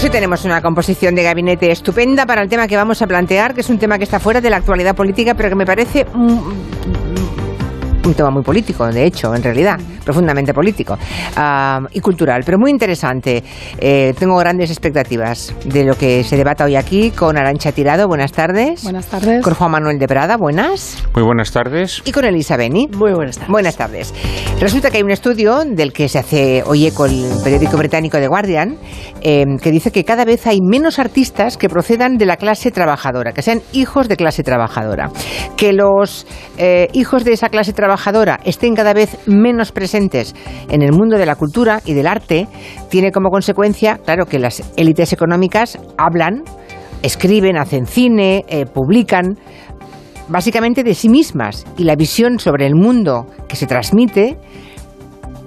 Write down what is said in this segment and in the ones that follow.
Pues hoy tenemos una composición de gabinete estupenda para el tema que vamos a plantear, que es un tema que está fuera de la actualidad política, pero que me parece un tema muy político, de hecho, en realidad, profundamente político uh, y cultural, pero muy interesante. Eh, tengo grandes expectativas de lo que se debata hoy aquí con Arancha Tirado. Buenas tardes. Buenas tardes. Con Juan Manuel de Prada. Buenas. Muy buenas tardes. Y con Elisa Beni. Muy buenas tardes. Buenas tardes. Resulta que hay un estudio del que se hace hoy eco el periódico británico The Guardian eh, que dice que cada vez hay menos artistas que procedan de la clase trabajadora, que sean hijos de clase trabajadora. Que los eh, hijos de esa clase trabajadora estén cada vez menos presentes en el mundo de la cultura y del arte, tiene como consecuencia, claro, que las élites económicas hablan, escriben, hacen cine, eh, publican, básicamente de sí mismas y la visión sobre el mundo que se transmite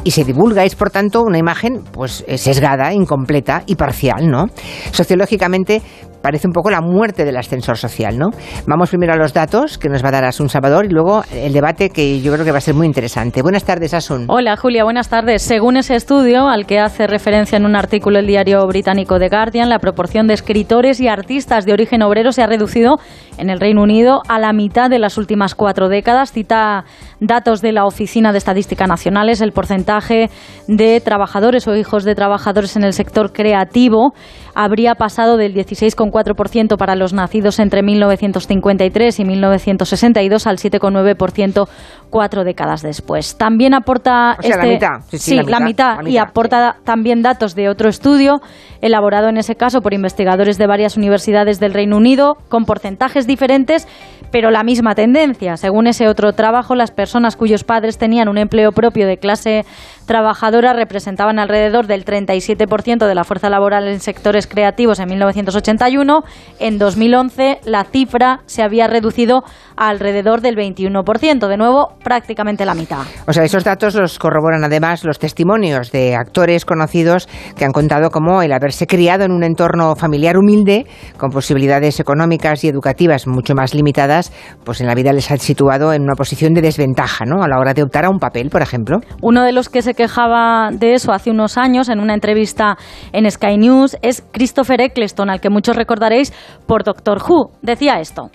y se divulga es por tanto una imagen pues sesgada, incompleta y parcial, ¿no? Sociológicamente parece un poco la muerte del ascensor social, ¿no? Vamos primero a los datos que nos va a dar Asun Salvador y luego el debate que yo creo que va a ser muy interesante. Buenas tardes, Asun. Hola, Julia, buenas tardes. Según ese estudio al que hace referencia en un artículo el diario británico The Guardian, la proporción de escritores y artistas de origen obrero se ha reducido en el Reino Unido a la mitad de las últimas cuatro décadas. Cita datos de la Oficina de Estadística Nacionales, el porcentaje de trabajadores o hijos de trabajadores en el sector creativo habría pasado del 16,4% para los nacidos entre 1953 y 1962 al 7,9% cuatro décadas después. También aporta o sea, este, la mitad. Sí, sí, la, mitad, la y mitad, aporta también datos de otro estudio elaborado en ese caso por investigadores de varias universidades del Reino Unido con porcentajes diferentes, pero la misma tendencia. Según ese otro trabajo, las personas cuyos padres tenían un empleo propio de clase trabajadora representaban alrededor del 37% de la fuerza laboral en sectores creativos en 1981. En 2011 la cifra se había reducido a alrededor del 21%, de nuevo prácticamente la mitad. O sea, esos datos los corroboran además los testimonios de actores conocidos que han contado cómo el haberse criado en un entorno familiar humilde, con posibilidades económicas y educativas mucho más limitadas, pues en la vida les ha situado en una posición de desventaja, ¿no? A la hora de optar a un papel, por ejemplo. Uno de los que se quejaba de eso hace unos años en una entrevista en Sky News es Christopher Eccleston, al que muchos recordaréis por Doctor Who. Decía esto.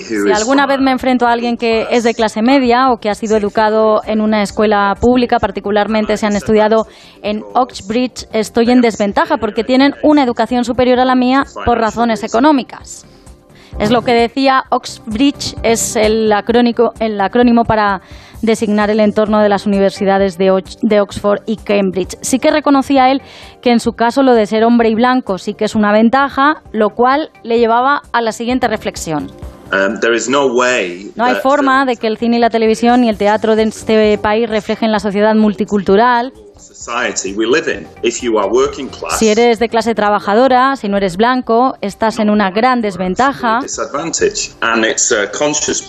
Si alguna vez me enfrento a alguien que es de clase media o que ha sido educado en una escuela pública, particularmente se han estudiado en Oxbridge, estoy en desventaja porque tienen una educación superior a la mía por razones económicas. Es lo que decía Oxbridge, es el acrónico, el acrónimo para designar el entorno de las universidades de, de, Oxford y Cambridge. Sí que reconocía él que en su caso lo de ser hombre y blanco sí que es una ventaja, lo cual le llevaba a la siguiente reflexión. No hay forma de que el cine y la televisión y el teatro de este país reflejen la sociedad multicultural. Si eres de clase trabajadora, si no eres blanco, estás en una gran desventaja.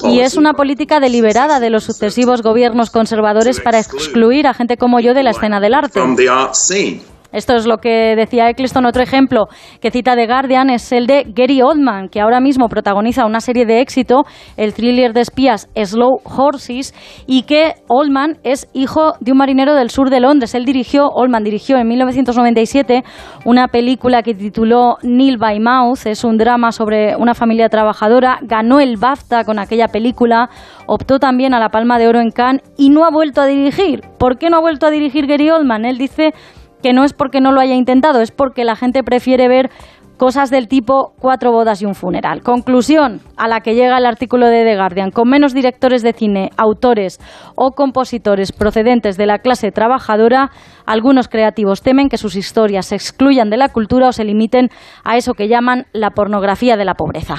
Y es una política deliberada de los sucesivos gobiernos conservadores para excluir a gente como yo de la escena del arte. Esto es lo que decía Eccleston. Otro ejemplo que cita The Guardian es el de Gary Oldman, que ahora mismo protagoniza una serie de éxito, el thriller de espías Slow Horses, y que Oldman es hijo de un marinero del sur de Londres. Él dirigió, Oldman dirigió en 1997 una película que tituló Neil by Mouth. Es un drama sobre una familia trabajadora. Ganó el BAFTA con aquella película, optó también a la Palma de Oro en Cannes y no ha vuelto a dirigir. ¿Por qué no ha vuelto a dirigir Gary Oldman? Él dice que no es porque no lo haya intentado, es porque la gente prefiere ver cosas del tipo cuatro bodas y un funeral. Conclusión a la que llega el artículo de The Guardian. Con menos directores de cine, autores o compositores procedentes de la clase trabajadora, algunos creativos temen que sus historias se excluyan de la cultura o se limiten a eso que llaman la pornografía de la pobreza.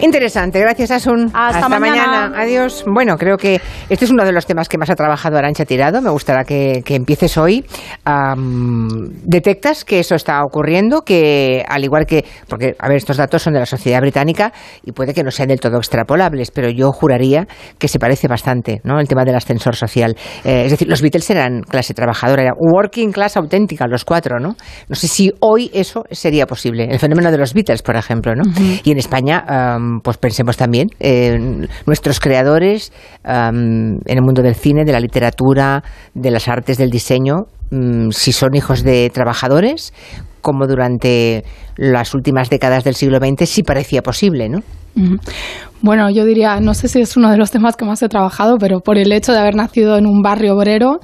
Interesante, gracias Asun. Hasta, Hasta mañana. Adiós. Bueno, creo que este es uno de los temas que más ha trabajado Arancha Tirado. Me gustará que, que empieces hoy. Um, ¿Detectas que eso está ocurriendo? Que al igual que porque, a ver, estos datos son de la sociedad británica y puede que no sean del todo extrapolables, pero yo juraría que se parece bastante, ¿no? El tema del ascensor social. Eh, es decir, los Beatles eran clase trabajadora, era working class auténtica, los cuatro, ¿no? No sé si hoy eso sería posible. El fenómeno de los Beatles, por ejemplo, ¿no? Uh -huh. Y en España, um, pues pensemos también, eh, nuestros creadores um, en el mundo del cine, de la literatura, de las artes, del diseño, mm, si son hijos de trabajadores, como durante las últimas décadas del siglo XX sí parecía posible, ¿no? Bueno, yo diría, no sé si es uno de los temas que más he trabajado, pero por el hecho de haber nacido en un barrio obrero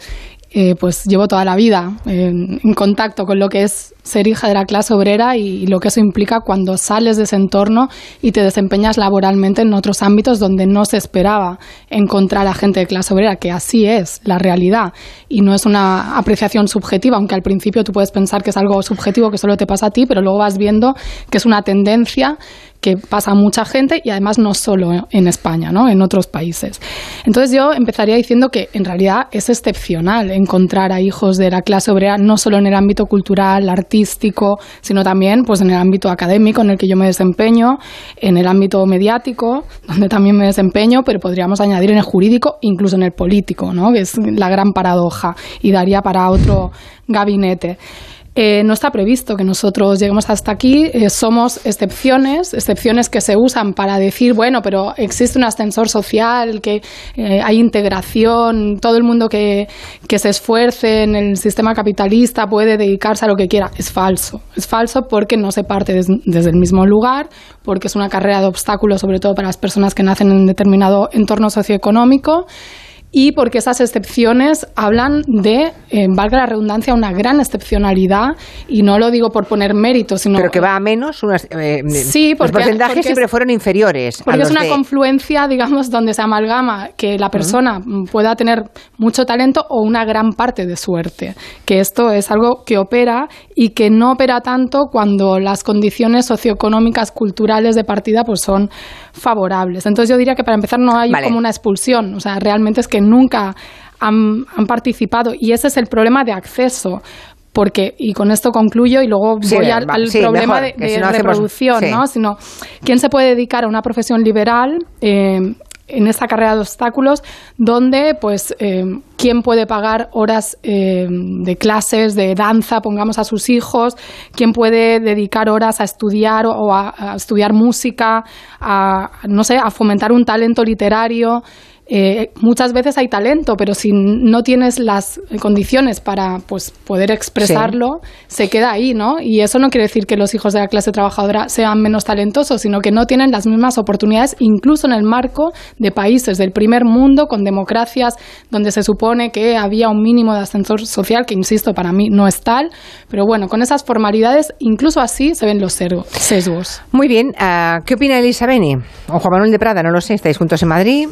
eh, pues llevo toda la vida en, contacto con lo que es ser hija de la clase obrera y, lo que eso implica cuando sales de ese entorno y te desempeñas laboralmente en otros ámbitos donde no se esperaba encontrar a gente de clase obrera, que así es la realidad y no es una apreciación subjetiva, aunque al principio tú puedes pensar que es algo subjetivo que solo te pasa a ti, pero luego vas viendo que es una tendencia que pasa a mucha gente y además no solo en España, ¿no? en otros países. Entonces yo empezaría diciendo que en realidad es excepcional encontrar a hijos de la clase obrera no solo en el ámbito cultural, artístico, sino también pues en el ámbito académico en el que yo me desempeño, en el ámbito mediático, donde también me desempeño, pero podríamos añadir en el jurídico, incluso en el político, ¿no? que es la gran paradoja y daría para otro gabinete. Eh, no está previsto que nosotros lleguemos hasta aquí. Eh, somos excepciones, excepciones que se usan para decir, bueno, pero existe un ascensor social, que eh, hay integración, todo el mundo que, que, se esfuerce en el sistema capitalista puede dedicarse a lo que quiera. Es falso. Es falso porque no se parte desde el mismo lugar, porque es una carrera de obstáculos, sobre todo para las personas que nacen en un determinado entorno socioeconómico y porque esas excepciones hablan de, eh, valga la redundancia, una gran excepcionalidad, y no lo digo por poner mérito, sino... Pero que va a menos, unas, eh, sí, porque, los porcentajes siempre fueron inferiores. Porque es una confluencia, digamos, donde se amalgama que la persona pueda tener mucho talento o una gran parte de suerte, que esto es algo que opera y que no opera tanto cuando las condiciones socioeconómicas, culturales de partida pues son favorables. Entonces yo diría que para empezar no hay como una expulsión, o sea, realmente es que nunca han, participado y ese es el problema de acceso porque y con esto concluyo y luego voy al, problema de, reproducción, ¿no? Sino quién se puede dedicar a una profesión liberal eh, en esta carrera de obstáculos, donde pues eh, quién puede pagar horas eh, de clases de danza, pongamos a sus hijos, quién puede dedicar horas a estudiar o a, a estudiar música, a no sé, a fomentar un talento literario. Eh, muchas veces hay talento, pero si no tienes las condiciones para pues, poder expresarlo, se queda ahí, ¿no? Y eso no quiere decir que los hijos de la clase trabajadora sean menos talentosos, sino que no tienen las mismas oportunidades, incluso en el marco de países del primer mundo, con democracias donde se supone que había un mínimo de ascensor social, que insisto, para mí no es tal, pero bueno, con esas formalidades, incluso así se ven los sesgos. Muy bien, ah, ¿qué opina Elisa Beni? O Juan Manuel de Prada, no lo sé, estáis juntos en Madrid.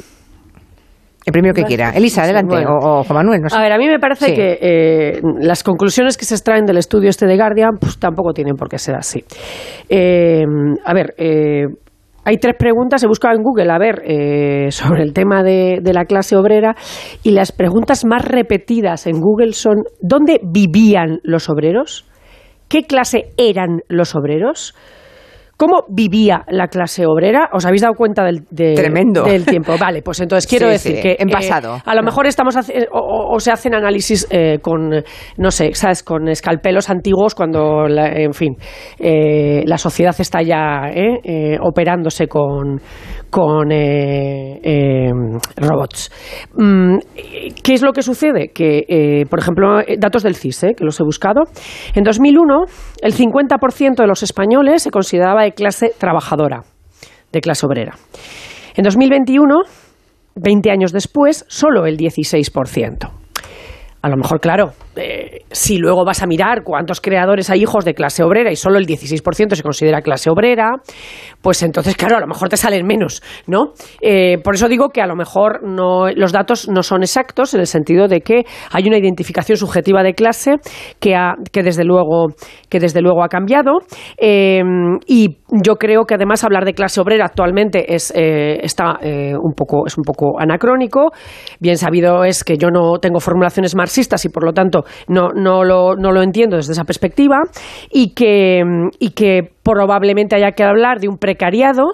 El primero que quiera. Elisa, adelante. O, Juan Manuel. A ver, a mí me parece que eh, las conclusiones que se extraen del estudio este de Guardian pues, tampoco tienen por qué ser así. Eh, a ver, eh, hay tres preguntas, he buscado en Google, a ver, sobre el tema de, de, la clase obrera, y las preguntas más repetidas en Google son, ¿dónde vivían los obreros? ¿Qué clase eran los obreros? ¿Cómo vivía la clase obrera? ¿Os habéis dado cuenta del, Tremendo. del tiempo? Vale, pues entonces quiero decir que... En pasado. Eh, a lo mejor estamos o, se hacen análisis eh, con, no sé, ¿sabes? Con escalpelos antiguos cuando, en fin, eh, la sociedad está ya operándose con, con robots. Mm, ¿Qué es lo que sucede? Que, por ejemplo, datos del CIS, que los he buscado. En 2001, el 50% de los españoles se consideraba de clase trabajadora, de clase obrera. En 2021, 20 años después, solo el 16%. A lo mejor, claro, eh, si luego vas a mirar cuántos creadores hay hijos de clase obrera y solo el 16% se considera clase obrera, pues entonces, claro, a lo mejor te salen menos, ¿no? Eh, por eso digo que a lo mejor no, los datos no son exactos en el sentido de que hay una identificación subjetiva de clase que, ha, que, desde, luego, que desde luego ha cambiado eh, y yo creo que además hablar de clase obrera actualmente es, está, un poco, es un poco anacrónico. Bien sabido es que yo no tengo formulaciones marxistas y por lo tanto no, no, lo, no lo entiendo desde esa perspectiva y que, y que probablemente haya que hablar de un precariado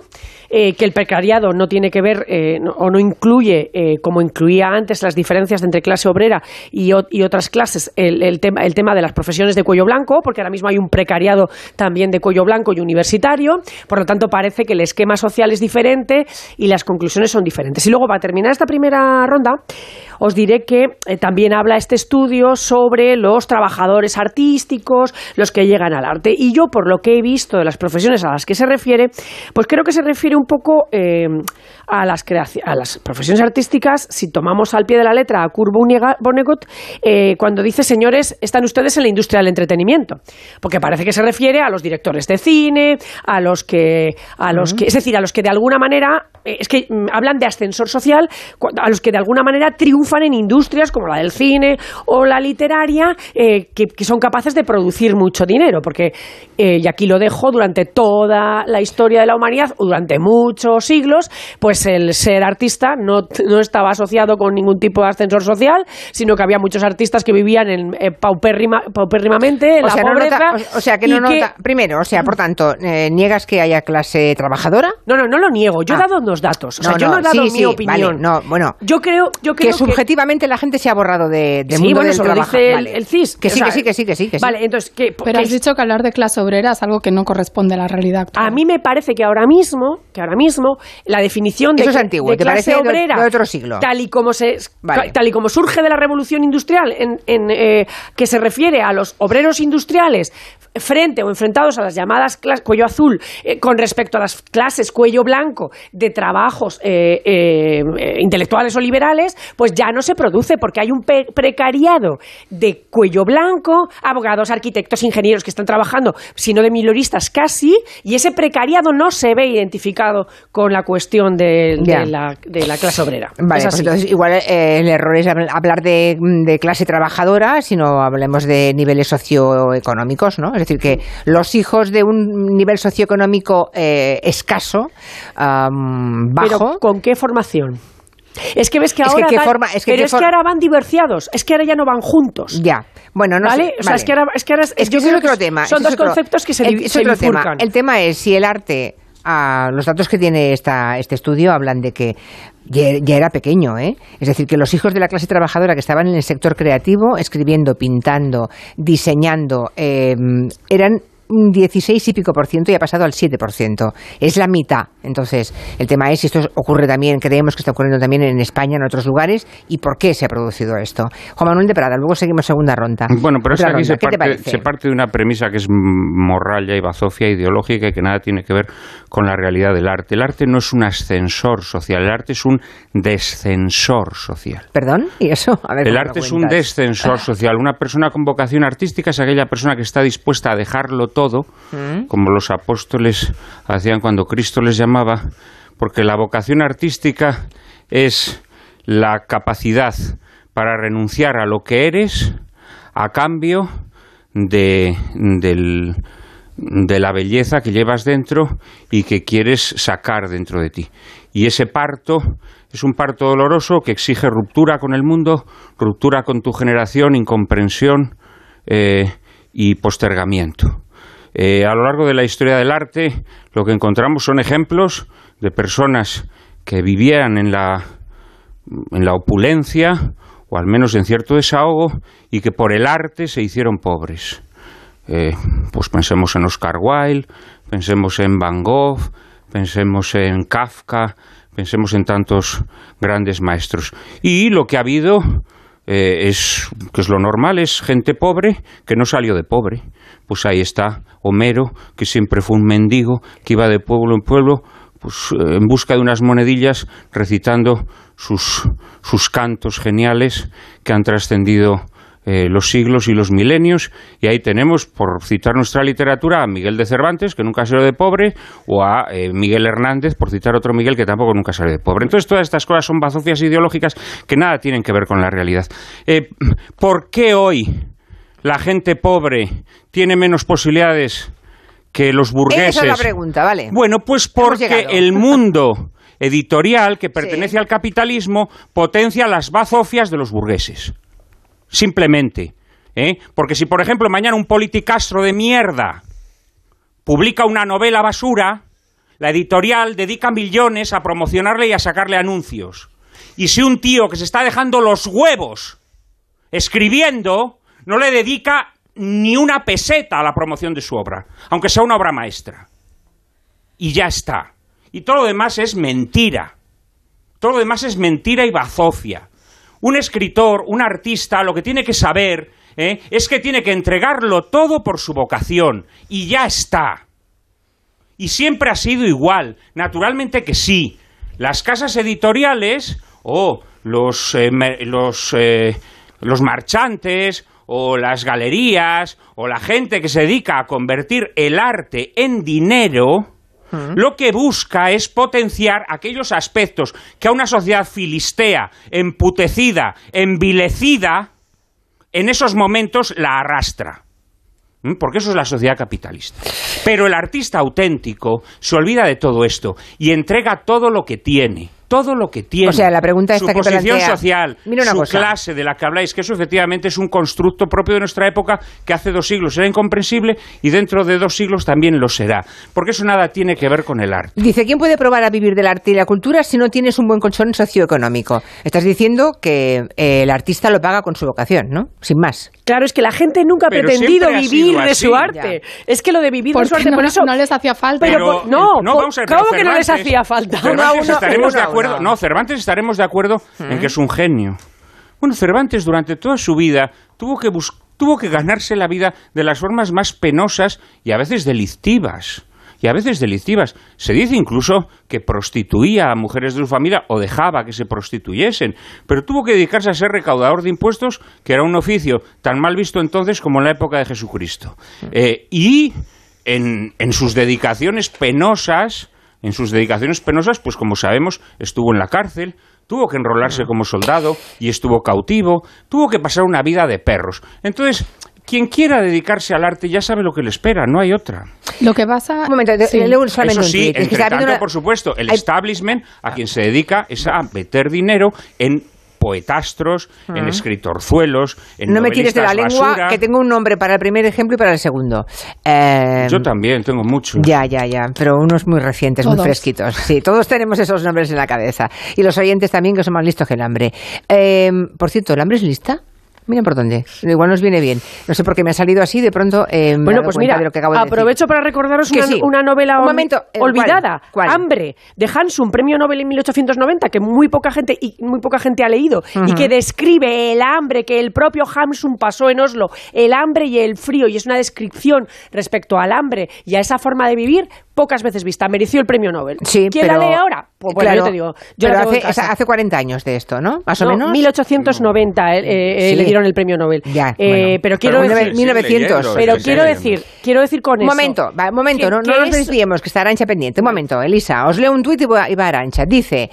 eh, que el precariado no tiene que ver eh, o no incluye, eh, como incluía antes, las diferencias entre clase obrera y, otras clases, el, tema, el tema de las profesiones de cuello blanco, porque ahora mismo hay un precariado también de cuello blanco y universitario, por lo tanto parece que el esquema social es diferente y las conclusiones son diferentes. Y luego, para terminar esta primera ronda, os diré que también habla este estudio sobre los trabajadores artísticos, los que llegan al arte. Y yo, por lo que he visto de las profesiones a las que se refiere, pues creo que se refiere un poco eh, a, las a las profesiones artísticas, si tomamos al pie de la letra a Kurt Vonnegut, eh, cuando dice, señores, están ustedes en la industria del entretenimiento. Porque parece que se refiere a los directores de cine, a los que, a los que es decir, a los que de alguna manera, eh, es que mm, hablan de ascensor social, a los que de alguna manera triunfan en industrias como la del cine o la literaria, que, que, son capaces de producir mucho dinero. Porque, y aquí lo dejo, durante toda la historia de la humanidad, durante muchos siglos, pues el ser artista no, no estaba asociado con ningún tipo de ascensor social, sino que había muchos artistas que vivían en, eh, paupérrimamente, en o la sea, pobreza. o, sea, que no nota. Primero, o sea, por tanto, eh, ¿niegas que haya clase trabajadora? No, no, no lo niego. Yo he ah. dado unos datos. O sea, yo no he dado mi opinión. no, bueno. Yo creo, yo creo que, subjetivamente la gente se ha borrado de, del mundo del trabajo. dice el, CIS. Que sí, que sí, que sí, que sí, Vale, entonces, Pero has dicho que hablar de clase obrera es algo que no corresponde a la realidad actual. A mí me parece que ahora mismo, que ahora mismo, la definición de, Eso es antiguo, de clase obrera, de otro siglo. tal y como se, tal y como surge de la revolución industrial, en, en eh, que se refiere a los obreros industriales frente o enfrentados a las llamadas clases cuello azul eh, con respecto a las clases cuello blanco de trabajos eh, eh, intelectuales o liberales, pues ya no se produce porque hay un precariado de cuello blanco, abogados, arquitectos, ingenieros que están trabajando, sino de minoristas casi, y ese precariado no se ve identificado con la cuestión de, la, clase obrera. Vale, pues entonces igual el error es hablar de, de clase trabajadora, sino hablemos de niveles socioeconómicos, ¿no? Es decir, que los hijos de un nivel socioeconómico eh, escaso, bajo. ¿Con qué formación? Es que ves que ahora, van, es que ahora van divorciados, es que ahora ya no van juntos. Ya. Bueno, no ¿Vale? O sea, es que ahora, es que ahora es, otro tema. Son dos conceptos que se, el, Tema. El tema es si el arte los datos que tiene esta, este estudio hablan de que ya, era pequeño, ¿eh? Es decir, que los hijos de la clase trabajadora que estaban en el sector creativo, escribiendo, pintando, diseñando, eh, eran un 16 y pico por ciento y ha pasado al 7 por ciento. Es la mitad. Entonces, el tema es si esto ocurre también, creemos que está ocurriendo también en España, en otros lugares, y por qué se ha producido esto. Juan Manuel de Prada, luego seguimos segunda ronda. Bueno, pero es aquí se parte, se parte, de una premisa que es morralla y bazofia ideológica y que nada tiene que ver con la realidad del arte. El arte no es un ascensor social, el arte es un descensor social. ¿Perdón? ¿Y eso? el arte es un descensor social. Una persona con vocación artística es aquella persona que está dispuesta a dejarlo todo, mm. como los apóstoles hacían cuando Cristo les llamaba, porque la vocación artística es la capacidad para renunciar a lo que eres a cambio de, de la belleza que llevas dentro y que quieres sacar dentro de ti. Y ese parto es un parto doloroso que exige ruptura con el mundo, ruptura con tu generación, incomprensión eh, y postergamiento. Eh, a lo largo de la historia del arte lo que encontramos son ejemplos de personas que vivían en la, en la opulencia o al menos en cierto desahogo y que por el arte se hicieron pobres. Eh, pues pensemos en Oscar Wilde, pensemos en Van Gogh, pensemos en Kafka, pensemos en tantos grandes maestros. Y lo que ha habido eh, es, que es lo normal, es gente pobre que no salió de pobre pues ahí está Homero, que siempre fue un mendigo, que iba de pueblo en pueblo, pues eh, en busca de unas monedillas, recitando sus, sus cantos geniales que han trascendido eh, los siglos y los milenios, y ahí tenemos, por citar nuestra literatura, a Miguel de Cervantes, que nunca salió de pobre, o a eh, Miguel Hernández, por citar otro Miguel, que tampoco nunca salió de pobre. Entonces, todas estas cosas son bazofias ideológicas que nada tienen que ver con la realidad. ¿Por qué hoy la gente pobre tiene menos posibilidades que los burgueses. Esa es la pregunta, vale. Bueno, pues porque el mundo editorial que pertenece al capitalismo potencia las bazofias de los burgueses. Simplemente. ¿eh? Porque si, por ejemplo, mañana un politicastro de mierda publica una novela basura, la editorial dedica millones a promocionarle y a sacarle anuncios. Y si un tío que se está dejando los huevos escribiendo no le dedica ni una peseta a la promoción de su obra, aunque sea una obra maestra. Y ya está. Y todo lo demás es mentira. Todo lo demás es mentira y bazofia. Un escritor, un artista, lo que tiene que saber ¿eh? es que tiene que entregarlo todo por su vocación. Y ya está. Y siempre ha sido igual. Naturalmente que sí. Las casas editoriales o los, eh, los, eh, los marchantes o las galerías o la gente que se dedica a convertir el arte en dinero, lo que busca es potenciar aquellos aspectos que a una sociedad filistea, emputecida, envilecida, en esos momentos la arrastra. ¿Mm? Porque eso es la sociedad capitalista. Pero el artista auténtico se olvida de todo esto y entrega todo lo que tiene todo lo que tiene. O sea, la pregunta su esta posición que plantea, social, su clase de la que habláis, que eso efectivamente es un constructo propio de nuestra época que hace dos siglos era incomprensible y dentro de dos siglos también lo será. Porque eso nada tiene que ver con el arte. Dice, ¿quién puede probar a vivir del arte y la cultura si no tienes un buen colchón socioeconómico? Estás diciendo que eh, el artista lo paga con su vocación, ¿no? Sin más. Claro, es que la gente nunca ha Pero pretendido ha vivir de su arte. Es que lo de vivir de su arte, no, por eso... no les hacía falta. Pero, no, no, por- vamos a ver, ¿cómo pero que no les hacía falta? Cervantes Uno a uno, estaremos uno de a acuerdo. No, Cervantes estaremos de acuerdo en que es un genio. Bueno, Cervantes durante toda su vida tuvo que tuvo que ganarse la vida de las formas más penosas y a veces delictivas. Y a veces delictivas. Se dice incluso que prostituía a mujeres de su familia o dejaba que se prostituyesen. Pero tuvo que dedicarse a ser recaudador de impuestos, que era un oficio tan mal visto entonces como en la época de Jesucristo. Eh, y en, en sus dedicaciones penosas, en sus dedicaciones penosas, pues como sabemos, estuvo en la cárcel, tuvo que enrolarse como soldado y estuvo cautivo, tuvo que pasar una vida de perros. Entonces, quien quiera dedicarse al arte ya sabe lo que le espera, no hay otra. Lo que pasa... Un momento, Sí. le- leo solamente Eso sí, entre tanto, una- por supuesto, el Hay- establishment a quien se dedica es a meter dinero en poetastros, en escritorzuelos, en No me tires de la lengua, basura. que tengo un nombre para el primer ejemplo y para el segundo. Eh, Yo también tengo mucho. Ya, ya, ya, pero unos muy recientes, muy fresquitos. Sí, todos tenemos esos nombres en la cabeza. Y los oyentes también, que son más listos que el hambre. Eh, por cierto, ¿el hambre es lista? Miren por dónde. Igual nos viene bien. No sé por qué me ha salido así, de pronto. eh, Bueno, pues mira, de lo que acabo de decir. aprovecho para recordaros Que una, sí. una novela Un momento, eh, olvidada, ¿cuál? ¿Cuál? Hambre, de Hansum, premio Nobel en 1890, que muy poca gente y muy poca gente ha leído y que describe el hambre que el propio Hansum pasó en Oslo, el hambre y el frío y es una descripción respecto al hambre y a esa forma de vivir pocas veces vista. Mereció el premio Nobel. Sí, ¿Quién pero- la lee ahora? Pues bueno, claro, yo te digo, yo pero hace, hace 40 años de esto, ¿no? Más o No, menos. 1890 eh, eh, Sí. Dieron el premio Nobel. Ya, Eh, bueno. pero quiero Pero decir, 1900. pero quiero decir, quiero decir con Un eso. momento, va, un momento, no, nos es- desviemos, que está Arancha pendiente. Un momento, Elisa, os leo un tuit y va, y va Arancha. Dice,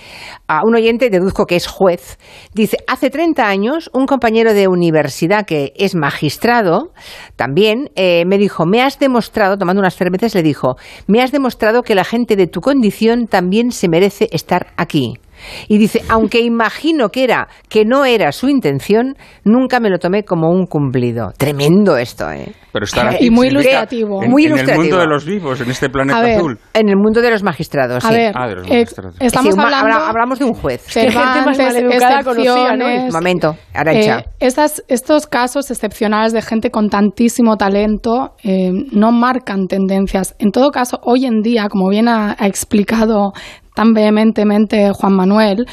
a un oyente, deduzco que es juez, dice, hace 30 años un compañero de universidad que es magistrado, también, eh, me dijo, me has demostrado, tomando unas cervezas, le dijo, me has demostrado que la gente de tu condición también se merece estar aquí. Y dice, aunque imagino que era que no era su intención, nunca me lo tomé como un cumplido. Tremendo esto, ¿eh? Pero estar Y muy ilustrativo. En, Muy en el ilustrativo. mundo de los vivos, en este planeta ver, azul. En el mundo de los magistrados, A sí. ver, Ah, de los eh, magistrados. estamos Sí, un ma- hablando... habla- hablamos de un juez. Qué gente más Cervantes, maleducada conocía, ¿no? excepciones, Un momento, Arancha. Eh, estas- estos casos excepcionales de gente con tantísimo talento eh, no marcan tendencias. En todo caso, hoy en día, como bien ha, ha explicado tan vehementemente Juan Manuel,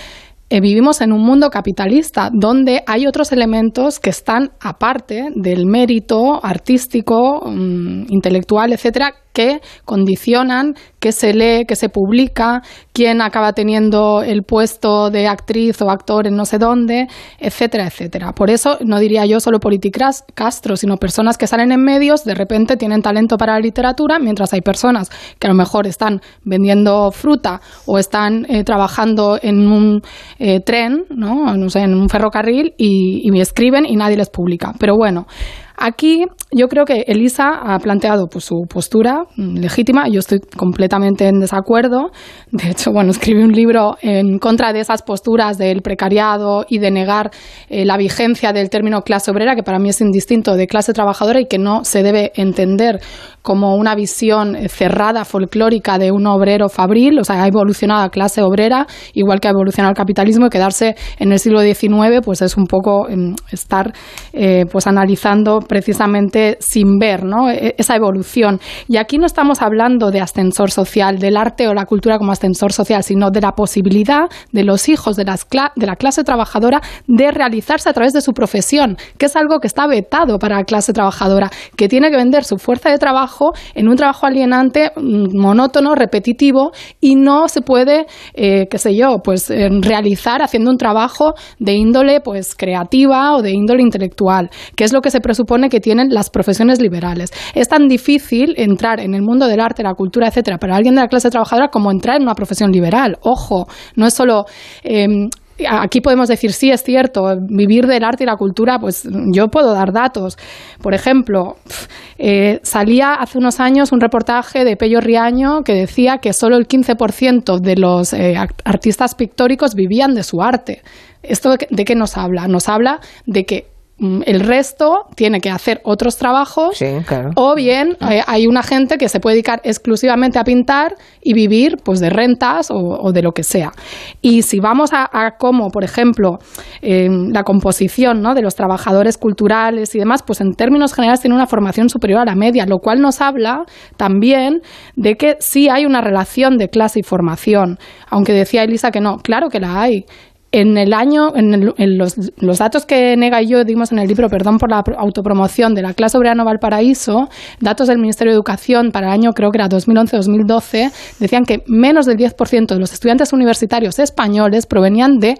eh, vivimos en un mundo capitalista donde hay otros elementos que están aparte del mérito artístico, mm, intelectual, etcétera, que condicionan qué se lee, qué se publica, quién acaba teniendo el puesto de actriz o actor en no sé dónde, etcétera, etcétera. Por eso no diría yo solo politicras Castro, sino personas que salen en medios, de repente tienen talento para la literatura, mientras hay personas que a lo mejor están vendiendo fruta o están eh, trabajando en un eh, tren, ¿no? No sé, en un ferrocarril y, y me escriben y nadie les publica. Pero bueno, Aquí yo creo que Elisa ha planteado pues, su postura mm, legítima. Yo estoy completamente en desacuerdo. De hecho, bueno, escribí un libro en contra de esas posturas del precariado y de negar eh, la vigencia del término clase obrera, que para mí es indistinto de clase trabajadora y que no se debe entender como una visión eh, cerrada, folclórica de un obrero fabril, o sea, ha evolucionado a clase obrera, igual que ha evolucionado el capitalismo, y quedarse en el siglo XIX, pues es un poco em, estar eh, pues analizando precisamente sin ver ¿no? E, esa evolución. Y aquí no estamos hablando de ascensor social, del arte o la cultura como ascensor social, sino de la posibilidad de los hijos de, las de la clase trabajadora de realizarse a través de su profesión, que es algo que está vetado para la clase trabajadora, que tiene que vender su fuerza de trabajo en un trabajo alienante, mm, monótono, repetitivo y no se puede, eh, qué sé yo, pues eh, realizar haciendo un trabajo de índole pues creativa o de índole intelectual, que es lo que se presupone que tienen las profesiones liberales. Es tan difícil entrar en el mundo del arte, la cultura, etcétera, para alguien de la clase trabajadora como entrar en una profesión liberal. Ojo, no es solo em, aquí podemos decir, sí, es cierto, vivir del arte y la cultura, pues yo puedo dar datos. Por ejemplo, eh, salía hace unos años un reportaje de Pello Riaño que decía que solo el 15% de los eh, artistas pictóricos vivían de su arte. ¿Esto de qué nos habla? Nos habla de que el resto tiene que hacer otros trabajos o bien eh, hay una gente que se puede dedicar exclusivamente a pintar y vivir pues de rentas o, de lo que sea. Y si vamos a, cómo por ejemplo la composición ¿no? de los trabajadores culturales y demás pues en términos generales tiene una formación superior a la media lo cual nos habla también de que sí hay una relación de clase y formación. Aunque decía Elisa que no claro que la hay en el año, en, los, los, datos que Nega y yo dimos en el libro, perdón por la autopromoción de la clase obrera Valparaíso, datos del Ministerio de Educación para el año creo que era 2011-2012, decían que menos del 10% de los estudiantes universitarios españoles provenían de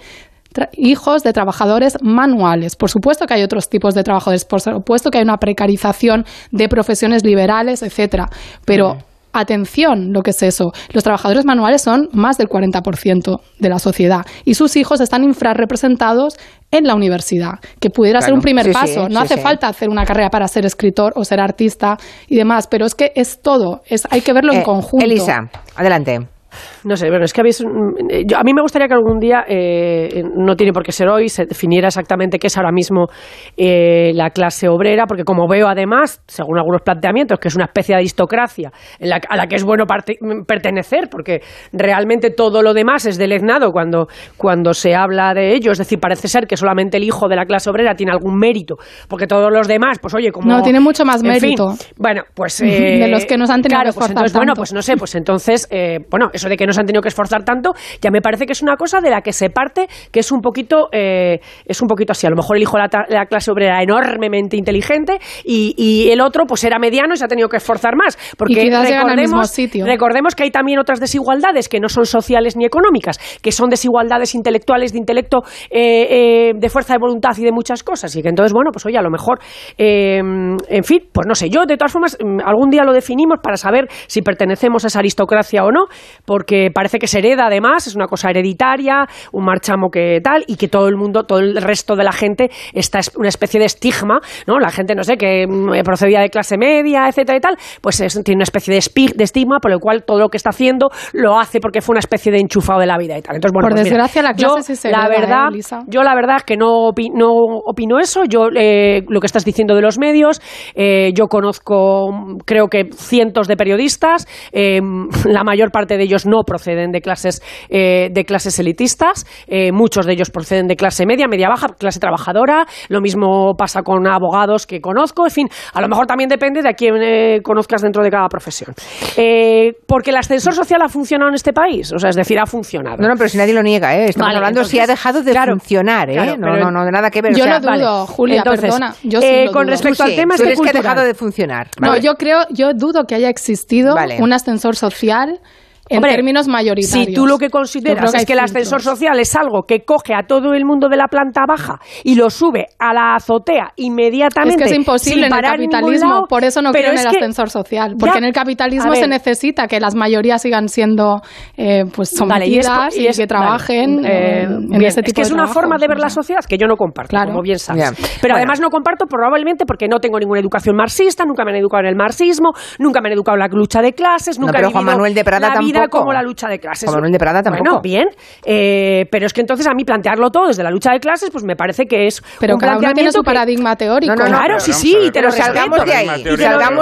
hijos de trabajadores manuales. Por supuesto que hay otros tipos de trabajadores, por supuesto que hay una precarización de profesiones liberales, etcétera, pero Atención, lo que es eso. Los trabajadores manuales son más del 40% de la sociedad y sus hijos están infrarrepresentados en la universidad, que pudiera ser un primer paso. no hace falta hacer una carrera para ser escritor o ser artista y demás, pero es que es todo, es, hay que verlo en eh, conjunto. Elisa, adelante. No sé, bueno, es que habéis, mm, a mí me gustaría que algún día, eh, no tiene por qué ser hoy, se definiera exactamente qué es ahora mismo eh, la clase obrera, porque como veo además, según algunos planteamientos, que es una especie de aristocracia a la que es bueno pertenecer, porque realmente todo lo demás es deleznado cuando, cuando se habla de ello, es decir, parece ser que solamente el hijo de la clase obrera tiene algún mérito, porque todos los demás, pues oye, como... No, tiene mucho más mérito. bueno, pues... de los que nos han tenido que pues entonces, Bueno, pues no sé, pues entonces, eh, bueno, eso de que han tenido que esforzar tanto, ya me parece que es una cosa de la que se parte, que es un poquito, eh, es un poquito así. A lo mejor el hijo de la, clase obrera era enormemente inteligente y, el otro pues era mediano y se ha tenido que esforzar más. Porque recordemos, recordemos que hay también otras desigualdades que no son sociales ni económicas, que son desigualdades intelectuales, de intelecto, eh, eh, de fuerza de voluntad y de muchas cosas. Y que entonces, bueno, pues oye, a lo mejor, en fin, pues no sé, yo de todas formas, mm, algún día lo definimos para saber si pertenecemos a esa aristocracia o no, porque parece que se hereda además, es una cosa hereditaria, un marchamo que tal, y que todo el mundo, todo el resto de la gente está una especie de estigma, ¿no? La gente, no sé, que mm, procedía de clase media, etcétera y tal, pues tiene una especie de, de, estigma por el cual todo lo que está haciendo lo hace porque fue una especie de enchufado de la vida y tal. Entonces, bueno, por pues desgracia la clase yo, la verdad, ¿eh, yo la verdad es que no, no opino eso, yo eh, lo que estás diciendo de los medios, eh, yo conozco creo que cientos de periodistas, la mayor parte de ellos no proceden de clases, eh, de clases elitistas, eh, muchos de ellos proceden de clase media, media baja, clase trabajadora, lo mismo pasa con abogados que conozco, en fin, a lo mejor también depende de a quién eh, conozcas dentro de cada profesión. porque el ascensor social ha funcionado en este país, o sea, es decir, ha funcionado. No, no, pero si nadie lo niega, ¿eh? estamos hablando si ha dejado de funcionar, ¿eh? no, no, no, de nada que ver. Yo no dudo, Julia, perdona. Yo sí con respecto al tema este que ha dejado de funcionar. No, yo creo, yo dudo que haya existido un ascensor social en términos mayoritarios. Si tú lo que consideras es que el ascensor social es algo que coge a todo el mundo de la planta baja y lo sube a la azotea inmediatamente. Es que es imposible en el capitalismo, por eso no creo en el ascensor social, porque en el capitalismo se necesita que las mayorías sigan siendo eh, pues sometidas y, que trabajen eh, en ese tipo Es que es una forma de ver la sociedad que yo no comparto, como bien sabes. Pero además no comparto probablemente porque no tengo ninguna educación marxista, nunca me han educado en el marxismo, nunca me han educado en la lucha de clases, nunca he Manuel de Prada la vida como la lucha de clases. Manuel de Prada tampoco. Bueno, bien, eh, pero es que entonces a mí plantearlo todo desde la lucha de clases, pues me parece que es pero un cada uno tiene su paradigma teórico. No, no, claro, sí, sí, y te lo salgamos de ahí.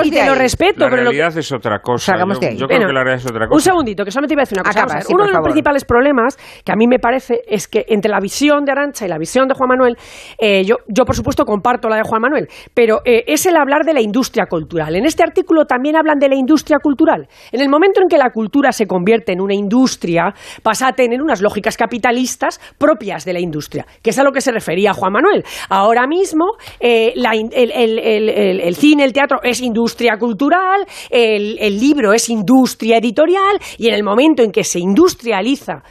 Y te lo respeto. La realidad es otra cosa. Salgamos de ahí. Yo creo que la realidad es otra cosa. Un segundito, que solamente iba a decir una cosa. Uno de los principales problemas que a mí me parece es que entre la visión de Arancha y la visión de Juan Manuel, eh, yo, yo por supuesto comparto la de Juan Manuel, pero eh, es el hablar de la industria cultural. En este artículo también hablan de la industria cultural. En el momento en que la cultura se convierte en una industria, pasa a tener unas lógicas capitalistas propias de la industria, que es a lo que se refería Juan Manuel. Ahora mismo eh, el, cine, el teatro es industria cultural, el libro es industria editorial y en el momento en que se industrializa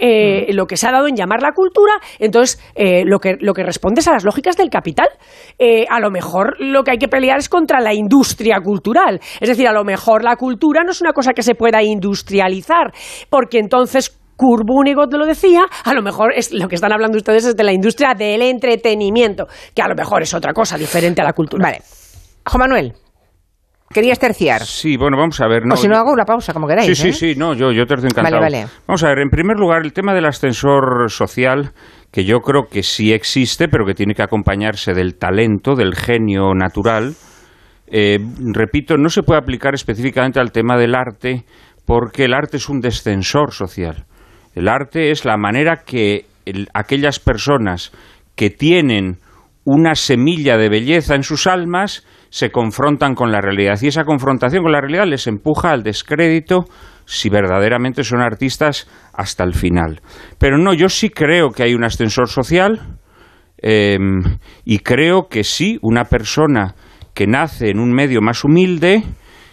eh, mm. lo que se ha dado en llamar la cultura, entonces eh, lo, que, lo que responde es a las lógicas del capital. Eh, a lo mejor lo que hay que pelear es contra la industria cultural. Es decir, a lo mejor la cultura no es una cosa que se pueda industrializar, porque entonces Curbúnigot lo decía, a lo mejor es lo que están hablando ustedes es de la industria del entretenimiento, que a lo mejor es otra cosa diferente a la cultura. Vale. Juan Manuel. Querías terciar. Sí, bueno, vamos a ver. o si no, hago una pausa, como queráis. Sí, sí, ¿eh? sí, no, yo, yo tercio encantado. Vale, vale. Vamos a ver, en primer lugar, el tema del ascensor social, que yo creo que sí existe, pero que tiene que acompañarse del talento, del genio natural. Eh, repito, no se puede aplicar específicamente al tema del arte, porque el arte es un descensor social. El arte es la manera que aquellas personas que tienen una semilla de belleza en sus almas se confrontan con la realidad y esa confrontación con la realidad les empuja al descrédito si verdaderamente son artistas hasta el final. Pero no, yo sí creo que hay un ascensor social em, y creo que sí, una persona que nace en un medio más humilde,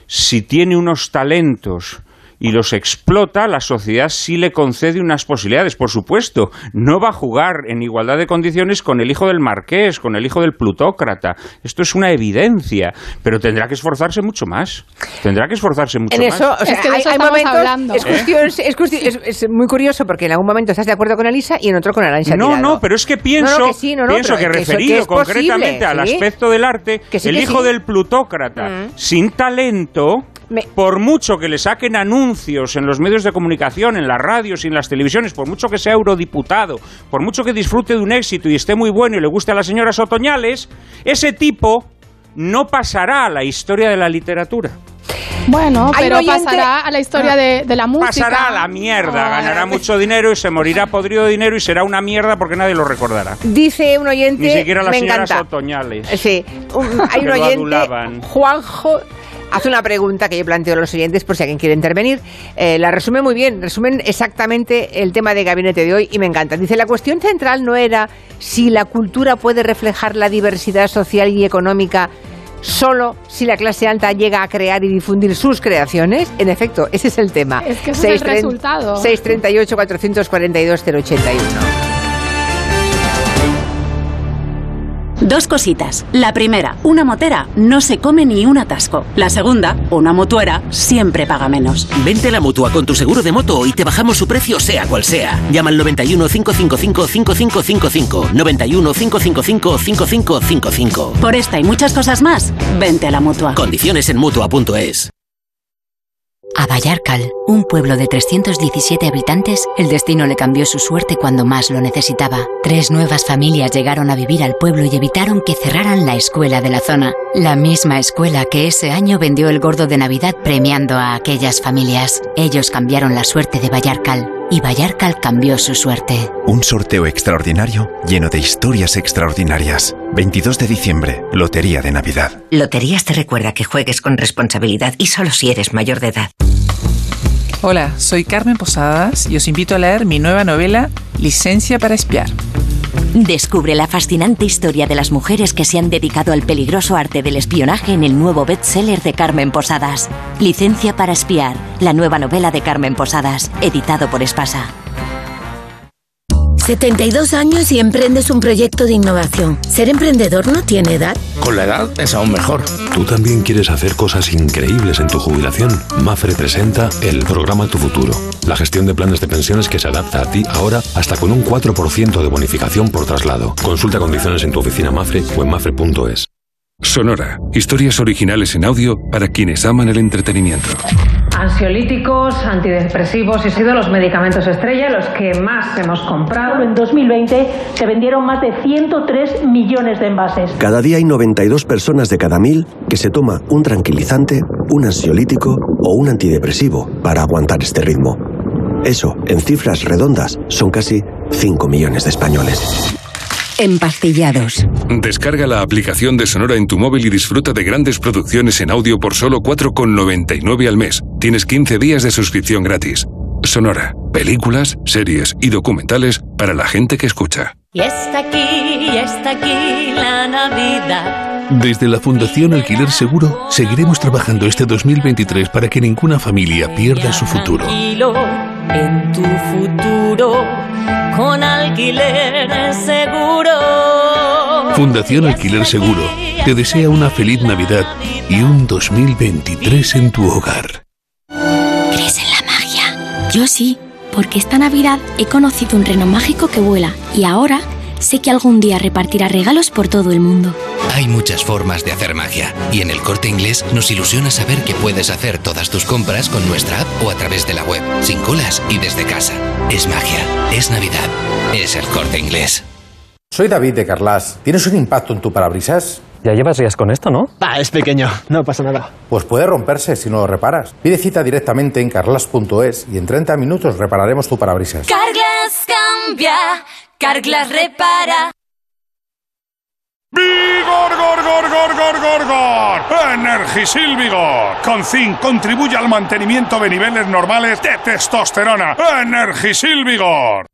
si tiene unos talentos y los explota, la sociedad sí le concede unas posibilidades. Por supuesto, no va a jugar en igualdad de condiciones con el hijo del marqués, con el hijo del plutócrata. Esto es una evidencia, pero tendrá que esforzarse mucho más. Tendrá que esforzarse mucho en eso, más. O sea, es que hay, momentos, Es, cuestión, es, muy curioso porque en algún momento estás de acuerdo con Elisa y en otro con Arancha No, no, pero es que pienso, pienso que referido concretamente al aspecto del arte, el hijo del plutócrata, mm. sin talento, por mucho que le saquen anuncios en los medios de comunicación, en las radios y en las televisiones, por mucho que sea eurodiputado, por mucho que disfrute de un éxito y esté muy bueno y le guste a las señoras otoñales, ese tipo no pasará a la historia de la literatura. Bueno, pero pasará a la historia de, la música. Pasará a la mierda, ganará mucho dinero y se morirá podrido de dinero y será una mierda porque nadie lo recordará. Dice un oyente. Ni siquiera las señoras encanta. otoñales. Sí, hay un oyente, Juanjo hace una pregunta que yo planteo a los oyentes por si alguien quiere intervenir. Eh, la resume muy bien, resumen exactamente el tema de gabinete de hoy y me encanta. Dice, la cuestión central no era si la cultura puede reflejar la diversidad social y económica solo si la clase alta llega a crear y difundir sus creaciones. En efecto, ese es el tema. Es que ese es el resultado. 638 Dos cositas. La primera, una motera no se come ni un atasco. La segunda, una mutuera siempre paga menos. Vente a la mutua con tu seguro de moto y te bajamos su precio sea cual sea. Llama al 91 555 5555. 91 555 5555. Por esta y muchas cosas más, vente a la mutua. Condiciones en mutua.es. A Vallarcal, un pueblo de 317 habitantes, el destino le cambió su suerte cuando más lo necesitaba. Tres nuevas familias llegaron a vivir al pueblo y evitaron que cerraran la escuela de la zona. La misma escuela que ese año vendió el gordo de Navidad premiando a aquellas familias. Ellos cambiaron la suerte de Vallarcal y Vallarcal cambió su suerte. Un sorteo extraordinario lleno de historias extraordinarias. 22 de diciembre, Lotería de Navidad. Loterías te recuerda que juegues con responsabilidad y solo si eres mayor de edad. Hola, soy Carmen Posadas y os invito a leer mi nueva novela Licencia para espiar. Descubre la fascinante historia de las mujeres que se han dedicado al peligroso arte del espionaje en el nuevo bestseller de Carmen Posadas. Licencia para espiar, la nueva novela de Carmen Posadas, editado por Espasa. 72 años y emprendes un proyecto de innovación. ¿Ser emprendedor no tiene edad? Con la edad es aún mejor. ¿Tú también quieres hacer cosas increíbles en tu jubilación? Mafre presenta el programa Tu Futuro. La gestión de planes de pensiones que se adapta a ti ahora hasta con un 4% de bonificación por traslado. Consulta condiciones en tu oficina Mafre o en mafre.es. Sonora. Historias originales en audio para quienes aman el entretenimiento. Ansiolíticos, antidepresivos y sido los medicamentos estrella los que más hemos comprado. En 2020 se vendieron más de 103 millones de envases. Cada día hay 92 personas de cada mil que se toma un tranquilizante, un ansiolítico o un antidepresivo para aguantar este ritmo. Eso, en cifras redondas, son casi 5 millones de españoles. Empastillados. Descarga la aplicación de Sonora en tu móvil y disfruta de grandes producciones en audio por solo 4,99 al mes. Tienes 15 días de suscripción gratis. Sonora, películas, series y documentales para la gente que escucha. Y está aquí, y está aquí la Navidad. Desde la Fundación Alquiler Seguro seguiremos trabajando este 2023 para que ninguna familia pierda su futuro. En tu futuro, con alquiler seguro. Fundación Alquiler Seguro te desea una feliz Navidad y un 2023 en tu hogar. ¿Crees en la magia? Yo sí, porque esta Navidad he conocido un reno mágico que vuela y ahora sé que algún día repartirá regalos por todo el mundo. Hay muchas formas de hacer magia y en el corte inglés nos ilusiona saber que puedes hacer todas tus compras con nuestra app o a través de la web, sin colas y desde casa. Es magia, es Navidad, es el corte inglés. Soy David de Carlas. ¿Tienes un impacto en tu parabrisas? Ya llevas días con esto, ¿no? Ah, es pequeño, no pasa nada. Pues puede romperse si no lo reparas. Pide cita directamente en carlas.es y en 30 minutos repararemos tu parabrisas. Carglass cambia, Carglass repara. ¡Vigor, gor, gor, gor, gor, gor, gor! ¡Energisil Vigor! Con zinc contribuye al mantenimiento de niveles normales de testosterona. ¡Energisil Vigor!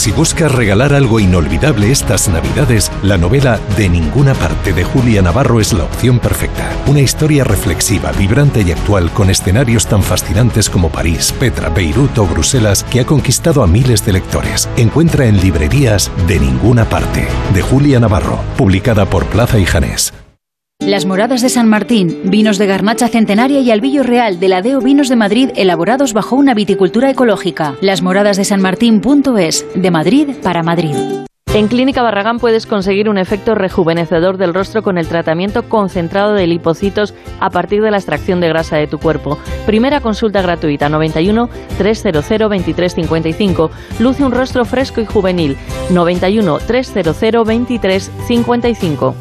Si buscas regalar algo inolvidable estas Navidades, la novela De ninguna parte de Julia Navarro es la opción perfecta. Una historia reflexiva, vibrante y actual con escenarios tan fascinantes como París, Petra, Beirut o Bruselas que ha conquistado a miles de lectores. Encuentra en librerías De ninguna parte de Julia Navarro, publicada por Plaza y Janés. Las Moradas de San Martín, vinos de garnacha centenaria y albillo real de la Deo Vinos de Madrid elaborados bajo una viticultura ecológica. Las Moradas de San Martín.es, de Madrid para Madrid. En Clínica Barragán puedes conseguir un efecto rejuvenecedor del rostro con el tratamiento concentrado de lipocitos a partir de la extracción de grasa de tu cuerpo. Primera consulta gratuita 91 300 2355. Luce un rostro fresco y juvenil 91 300 2355.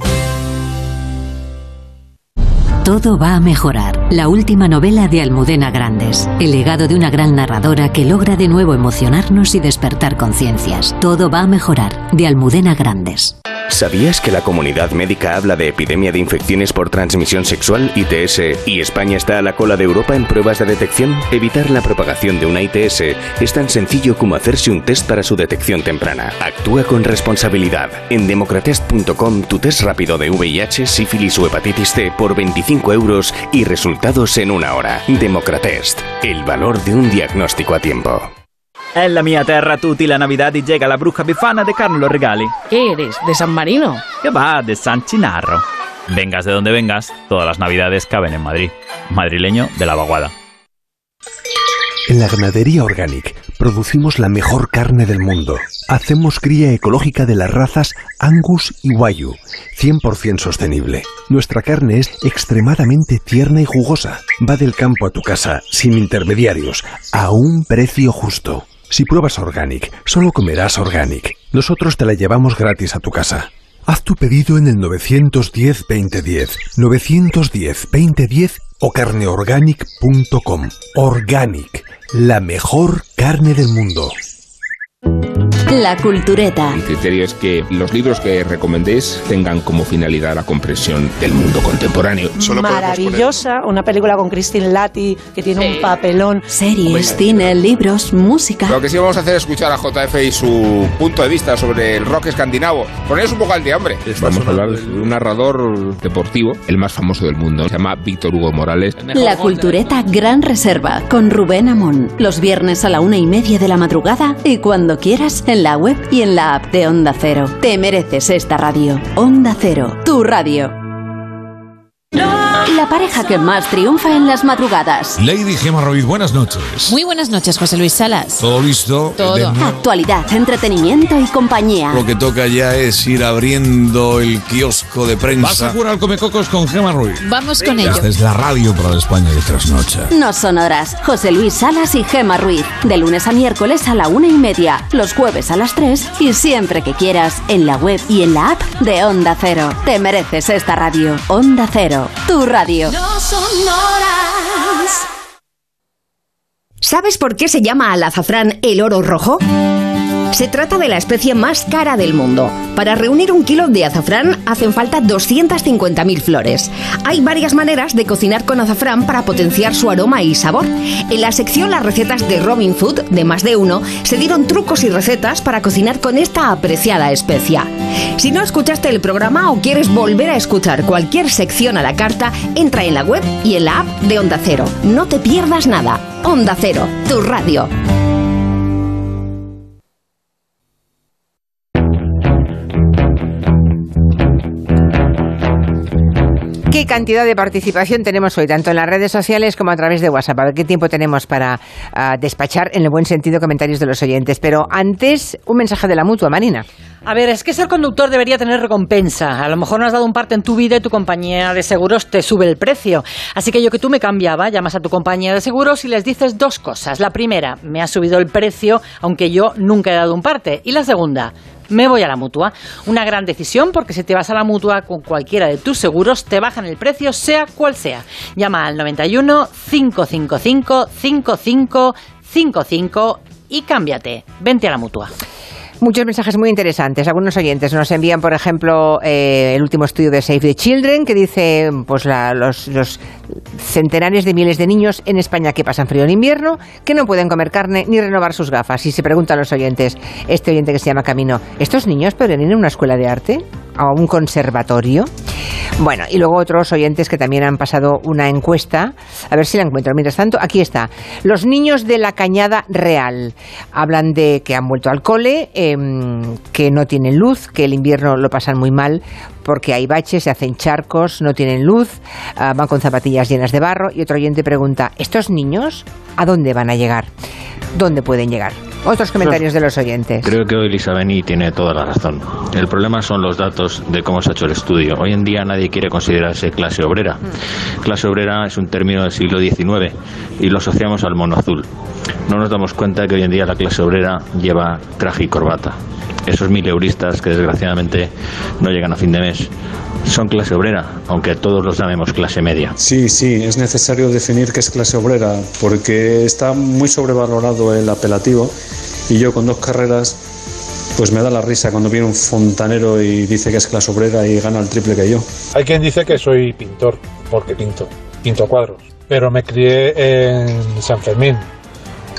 Todo va a mejorar. La última novela de Almudena Grandes. El legado de una gran narradora que logra de nuevo emocionarnos y despertar conciencias. Todo va a mejorar. De Almudena Grandes. ¿Sabías que la comunidad médica habla de epidemia de infecciones por transmisión sexual, ITS, y España está a la cola de Europa en pruebas de detección? Evitar la propagación de una ITS es tan sencillo como hacerse un test para su detección temprana. Actúa con responsabilidad. En democratest.com tu test rápido de VIH, sífilis o hepatitis C por 25 euros y resultados en una hora. Democratest. El valor de un diagnóstico a tiempo. En la mia terra tutti la Navidad y llega la bruja bifana de Carlos los regali. ¿Qué eres? ¿De San Marino? ¿Qué va? De San Chinarro. Vengas de donde vengas, todas las Navidades caben en Madrid. Madrileño de la vaguada. En la ganadería Organic producimos la mejor carne del mundo. Hacemos cría ecológica de las razas Angus y Wayu, 100% sostenible. Nuestra carne es extremadamente tierna y jugosa. Va del campo a tu casa, sin intermediarios, a un precio justo. Si pruebas Organic, solo comerás Organic. Nosotros te la llevamos gratis a tu casa. Haz tu pedido en el 910-2010, 910-2010 o carneorganic.com. Organic, la mejor carne del mundo. La Cultureta. Mi criterio es que los libros que recomendéis tengan como finalidad la comprensión del mundo contemporáneo. Maravillosa, una película con Christine Lati que tiene un papelón. Series, cine, libros, música. Lo que sí vamos a hacer es escuchar a JF y su punto de vista sobre el rock escandinavo. Poneros un poco al día, hombre. Vamos a hablar de un narrador deportivo, el más famoso del mundo. Se llama Víctor Hugo Morales. La Cultureta Gran Reserva con Rubén Amón. Los viernes a la una y media de la madrugada y cuando quieras en la web y en la app de Onda Cero. Te mereces esta radio. Onda Cero, tu radio. La pareja que más triunfa en las madrugadas. Lady Gemma Ruiz, buenas noches. Muy buenas noches, José Luis Salas. ¿Todo listo? Todo. Actualidad, entretenimiento y compañía. Lo que toca ya es ir abriendo el kiosco de prensa. Vas a jugar al Comecocos con Gemma Ruiz. Vamos con ello. Es la radio para la España de trasnocha. No son horas. José Luis Salas y Gema Ruiz. De lunes a miércoles a la una y media. Los jueves a las tres. Y siempre que quieras. En la web y en la app de Onda Cero. Te mereces esta radio. Onda Cero. Tu radio. No son horas. ¿Sabes por qué se llama al azafrán el oro rojo? Se trata de la especie más cara del mundo. Para reunir un kilo de azafrán hacen falta 250.000 flores. Hay varias maneras de cocinar con azafrán para potenciar su aroma y sabor. En la sección Las recetas de Robin Food, de más de uno, se dieron trucos y recetas para cocinar con esta apreciada especia. Si no escuchaste el programa o quieres volver a escuchar cualquier sección a la carta, entra en la web y en la app de Onda Cero. No te pierdas nada. Onda Cero, tu radio. ¿Qué cantidad de participación tenemos hoy, tanto en las redes sociales como a través de WhatsApp? A ver qué tiempo tenemos para ah, despachar, en el buen sentido, comentarios de los oyentes. Pero antes, un mensaje de la mutua, Marina. A ver, es que ser conductor debería tener recompensa. A lo mejor no has dado un parte en tu vida y tu compañía de seguros te sube el precio. Así que yo que tú me cambiaba, llamas a tu compañía de seguros y les dices dos cosas. La primera, me ha subido el precio, aunque yo nunca he dado un parte. Y la segunda, me voy a la mutua. Una gran decisión porque si te vas a la mutua con cualquiera de tus seguros, te bajan el precio, sea cual sea. Llama al 91 555 5555 y cámbiate. Vente a la mutua. Muchos mensajes muy interesantes. Algunos oyentes nos envían, por ejemplo, eh, el último estudio de Save the Children, que dice pues la- los, los centenares de miles de niños en España que pasan frío en invierno, que no pueden comer carne ni renovar sus gafas. Y se preguntan los oyentes, este oyente que se llama Camino, ¿estos niños podrían ir a una escuela de arte? ¿A un conservatorio? Bueno, y luego otros oyentes que también han pasado una encuesta, a ver si la encuentro. Mientras tanto, aquí está. Los niños de la Cañada Real hablan de que han vuelto al cole, em, que no tienen luz, que el invierno lo pasan muy mal porque hay baches, se hacen charcos, no tienen luz, ah, van con zapatillas llenas de barro. Y otro oyente pregunta, ¿estos niños a dónde van a llegar? ¿Dónde pueden llegar? Otros comentarios de los oyentes. Creo que hoy Elisa Beni tiene toda la razón. El problema son los datos de cómo se ha hecho el estudio. Hoy en día nadie quiere considerarse clase obrera. Clase obrera es un término del siglo XIX y lo asociamos al mono azul. No nos damos cuenta que hoy en día la clase obrera lleva traje y corbata. Esos mileuristas que desgraciadamente no llegan a fin de mes son clase obrera, aunque todos los llamemos clase media. Sí, sí, es necesario definir qué es clase obrera, porque está muy sobrevalorado el apelativo y yo con dos carreras, pues me da la risa cuando viene un fontanero y dice que es clase obrera y gana el triple que yo. Hay quien dice que soy pintor, porque pinto, pinto cuadros. Pero me crié en San Fermín,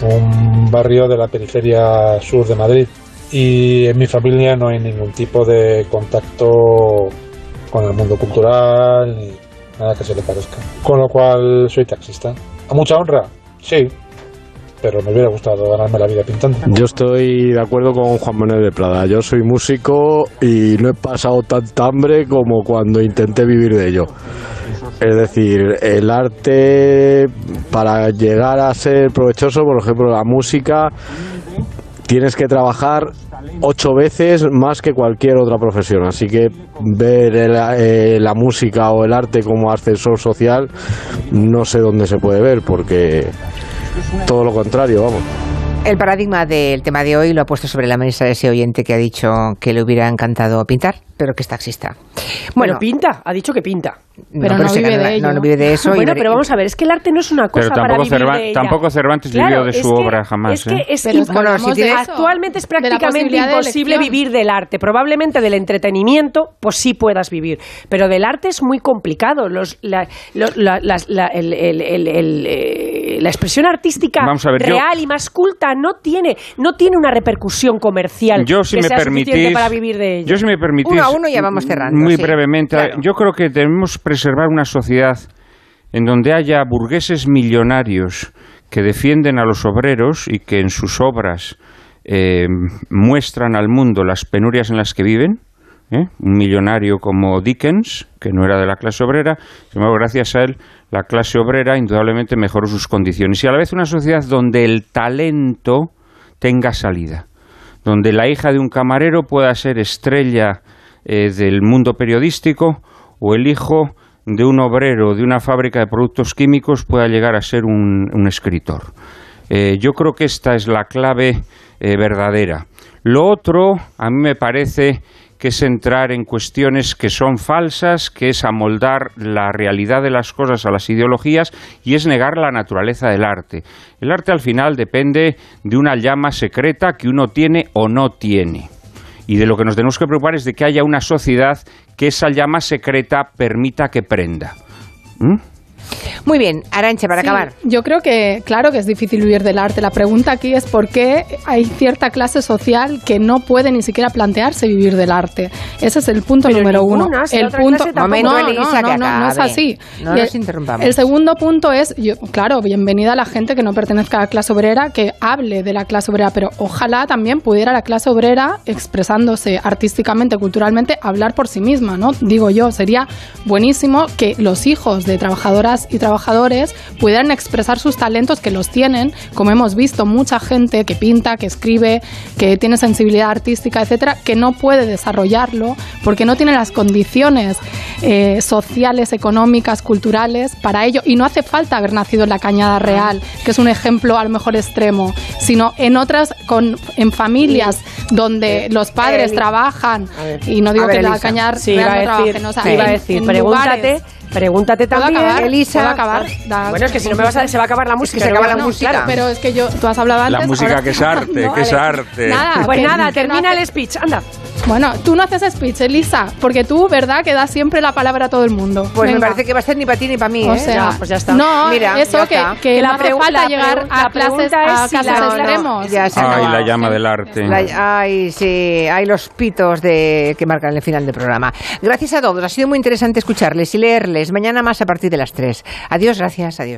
un barrio de la periferia sur de Madrid. Y en mi familia no hay ningún tipo de contacto con el mundo cultural ni nada que se le parezca. Con lo cual soy taxista. ¿A mucha honra? Sí. Pero me hubiera gustado ganarme la vida pintando. Yo estoy de acuerdo con Juan Manuel de Prada. Yo soy músico y no he pasado tanta hambre como cuando intenté vivir de ello. Es decir, el arte para llegar a ser provechoso, por ejemplo, la música, tienes que trabajar ocho veces más que cualquier otra profesión. Así que ver el- eh, la música o el arte como ascensor social, no sé dónde se puede ver, porque todo lo contrario, vamos. El paradigma del tema de hoy lo ha puesto sobre la mesa ese oyente que ha dicho que le hubiera encantado pintar, pero que es taxista. Bueno, pinta, ha dicho que pinta. pero no, vive de ello. No, vive de eso. Bueno, pero vamos a ver, es que el arte no es una cosa pero para vivir de ella. Tampoco Cervantes vivió de su obra jamás. Es que, es ¿eh? bueno, si actualmente es prácticamente imposible vivir del arte. Probablemente del entretenimiento, pues sí puedas vivir. Pero del arte es muy complicado. Los, la, el, la expresión artística real y más culta no tiene, no tiene una repercusión comercial yo, si que me sea permitís, para vivir de ello. Yo, si me permitís, uno ya vamos cerrando. Muy brevemente, yo creo que debemos preservar una sociedad en donde haya burgueses millonarios que defienden a los obreros y que en sus obras eh, muestran al mundo las penurias en las que viven. ¿eh? Un millonario como Dickens, que no era de la clase obrera, sin gracias a él, la clase obrera indudablemente mejoró sus condiciones. Y a la vez una sociedad donde el talento tenga salida, donde la hija de un camarero pueda ser estrella del mundo periodístico o el hijo de un obrero de una fábrica de productos químicos pueda llegar a ser un, escritor. Eh, yo creo que esta es la clave eh, verdadera. Lo otro, a mí me parece que es entrar en cuestiones que son falsas, que es amoldar la realidad de las cosas a las ideologías y es negar la naturaleza del arte. El arte al final depende de una llama secreta que uno tiene o no tiene. Y de lo que nos tenemos que preocupar es de que haya una sociedad que esa llama secreta permita que prenda. ¿Mm? Muy bien, Arancha, para acabar. Yo creo que, claro que es difícil vivir del arte. La pregunta aquí es por qué hay cierta clase social que no puede ni siquiera plantearse vivir del arte. Ese es el punto número uno. el punto, momento, no, no, no, no, es así. No nos interrumpamos. El segundo punto es, yo, claro, bienvenida a la gente que no pertenezca a la clase obrera, que hable de la clase obrera, pero ojalá también pudiera la clase obrera, expresándose artísticamente, culturalmente, hablar por sí misma, ¿no? Digo yo, sería buenísimo que los hijos de trabajadoras y trabajadores pudieran expresar sus talentos que los tienen, como hemos visto, mucha gente que pinta, que escribe, que tiene sensibilidad artística, etcétera, que no puede desarrollarlo porque no tiene las condiciones eh, sociales, económicas, culturales para ello. Y no hace falta haber nacido en la Cañada Real, que es un ejemplo a lo mejor extremo, sino en otras, con, en familias donde los padres trabajan, y no digo que la Cañada Real no trabajen, o sea, iba a decir, pregúntate. Pregúntate también, acabar? Elisa. acabar? bueno, es que si no me vas a, se va a acabar la música. se acaba la música. pero es que yo, tú has hablado antes. La música que es arte, que es arte. Nada, pues nada, termina el speech, anda. Bueno, tú no haces speech, Elisa, porque tú, ¿verdad?, que das siempre la palabra a todo el mundo. Pues me parece que va a ser ni para ti ni para mí, o ¿eh? Sea, pues ya está. No, Mira, eso que, que, no hace falta llegar a clases, a si extremos. ay, la llama del arte. ay, sí, hay los pitos de que marcan el final del programa. Gracias a todos, ha sido muy interesante escucharles y leerles. Mañana más a partir de las 3. Adiós, gracias, adiós.